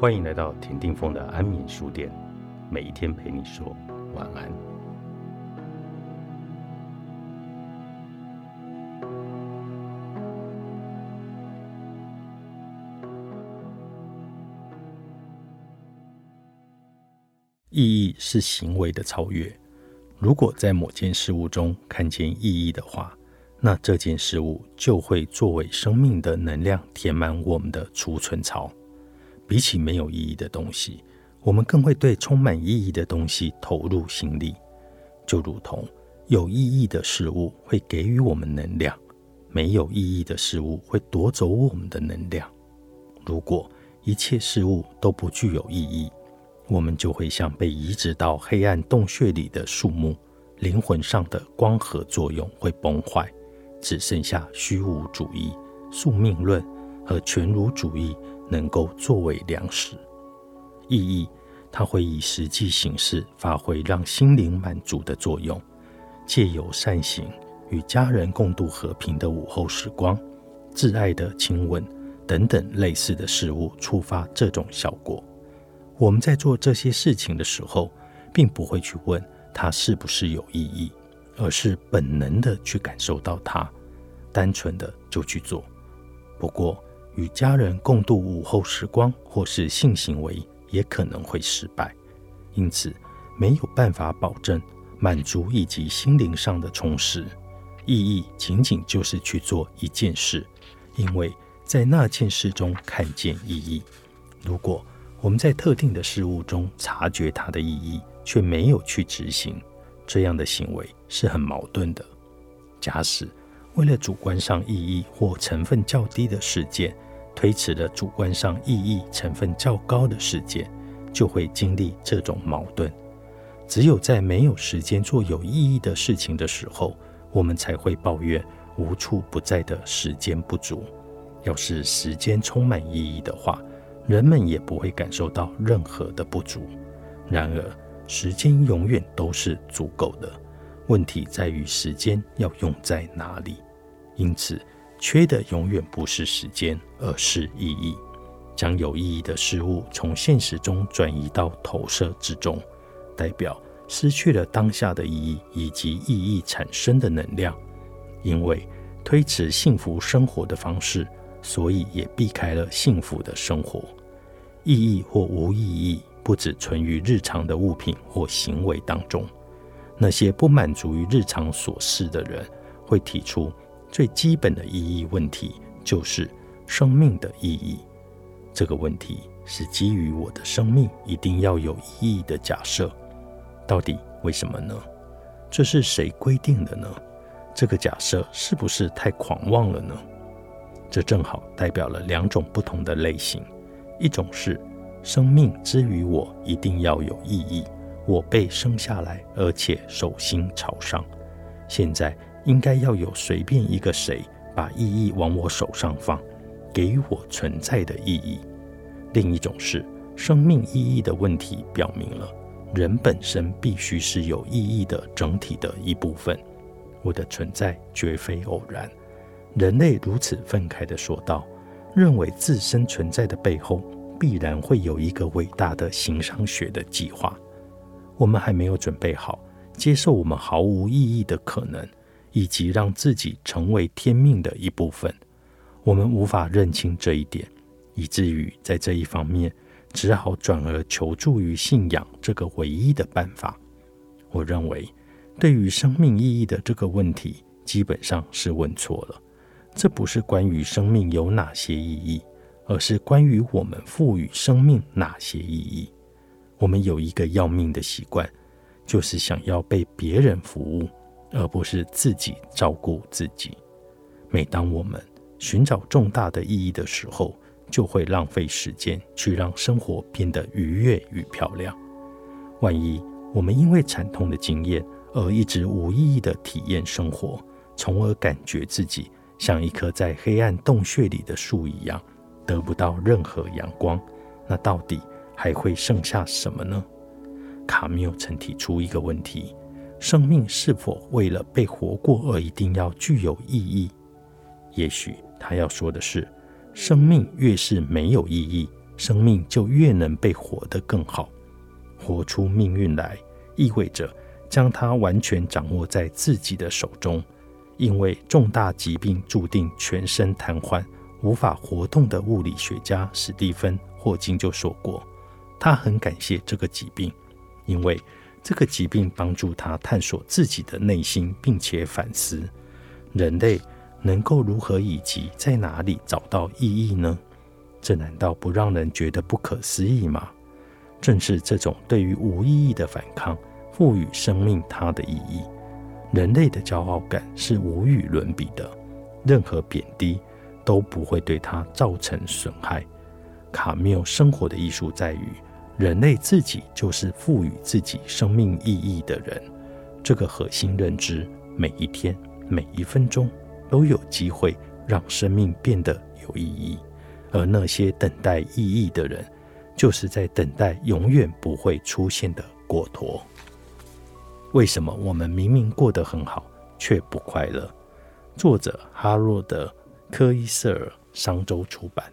欢迎来到田定峰的安眠书店，每一天陪你说晚安。意义是行为的超越。如果在某件事物中看见意义的话，那这件事物就会作为生命的能量填满我们的储存槽。比起没有意义的东西，我们更会对充满意义的东西投入心力。就如同有意义的事物会给予我们能量，没有意义的事物会夺走我们的能量。如果一切事物都不具有意义，我们就会像被移植到黑暗洞穴里的树木，灵魂上的光合作用会崩坏，只剩下虚无主义、宿命论和全儒主义能够作为粮食。意义，它会以实际形式发挥让心灵满足的作用，借由善行、与家人共度和平的午后时光、挚爱的亲吻等等类似的事物，触发这种效果。我们在做这些事情的时候，并不会去问它是不是有意义，而是本能的去感受到它，单纯的就去做。不过，与家人共度午后时光或是性行为也可能会失败，因此没有办法保证满足以及心灵上的充实。意义仅仅就是去做一件事，因为在那件事中看见意义。如果我们在特定的事物中察觉它的意义，却没有去执行，这样的行为是很矛盾的。假使为了主观上意义或成分较低的事件，推迟了主观上意义成分较高的事件，就会经历这种矛盾。只有在没有时间做有意义的事情的时候，我们才会抱怨无处不在的时间不足。要是时间充满意义的话，人们也不会感受到任何的不足。然而，时间永远都是足够的。问题在于时间要用在哪里。因此，缺的永远不是时间，而是意义。将有意义的事物从现实中转移到投射之中，代表失去了当下的意义以及意义产生的能量。因为推迟幸福生活的方式。所以也避开了幸福的生活。意义或无意义，不只存于日常的物品或行为当中。那些不满足于日常琐事的人，会提出最基本的意义问题，就是生命的意义。这个问题是基于我的生命一定要有意义的假设。到底为什么呢？这是谁规定的呢？这个假设是不是太狂妄了呢？这正好代表了两种不同的类型：一种是生命之于我一定要有意义，我被生下来，而且手心朝上，现在应该要有随便一个谁把意义往我手上放，给予我存在的意义；另一种是生命意义的问题表明了人本身必须是有意义的整体的一部分，我的存在绝非偶然。人类如此愤慨地说道：“认为自身存在的背后必然会有一个伟大的形上学的计划。我们还没有准备好接受我们毫无意义的可能，以及让自己成为天命的一部分。我们无法认清这一点，以至于在这一方面只好转而求助于信仰这个唯一的办法。我认为，对于生命意义的这个问题，基本上是问错了。”这不是关于生命有哪些意义，而是关于我们赋予生命哪些意义。我们有一个要命的习惯，就是想要被别人服务，而不是自己照顾自己。每当我们寻找重大的意义的时候，就会浪费时间去让生活变得愉悦与漂亮。万一我们因为惨痛的经验而一直无意义的体验生活，从而感觉自己。像一棵在黑暗洞穴里的树一样，得不到任何阳光，那到底还会剩下什么呢？卡缪曾提出一个问题：生命是否为了被活过而一定要具有意义？也许他要说的是，生命越是没有意义，生命就越能被活得更好。活出命运来，意味着将它完全掌握在自己的手中。因为重大疾病注定全身瘫痪、无法活动的物理学家史蒂芬·霍金就说过，他很感谢这个疾病，因为这个疾病帮助他探索自己的内心，并且反思人类能够如何以及在哪里找到意义呢？这难道不让人觉得不可思议吗？正是这种对于无意义的反抗，赋予生命它的意义。人类的骄傲感是无与伦比的，任何贬低都不会对他造成损害。卡缪生活的艺术在于，人类自己就是赋予自己生命意义的人。这个核心认知，每一天、每一分钟都有机会让生命变得有意义。而那些等待意义的人，就是在等待永远不会出现的果陀。为什么我们明明过得很好，却不快乐？作者哈洛德·科伊瑟尔，商周出版。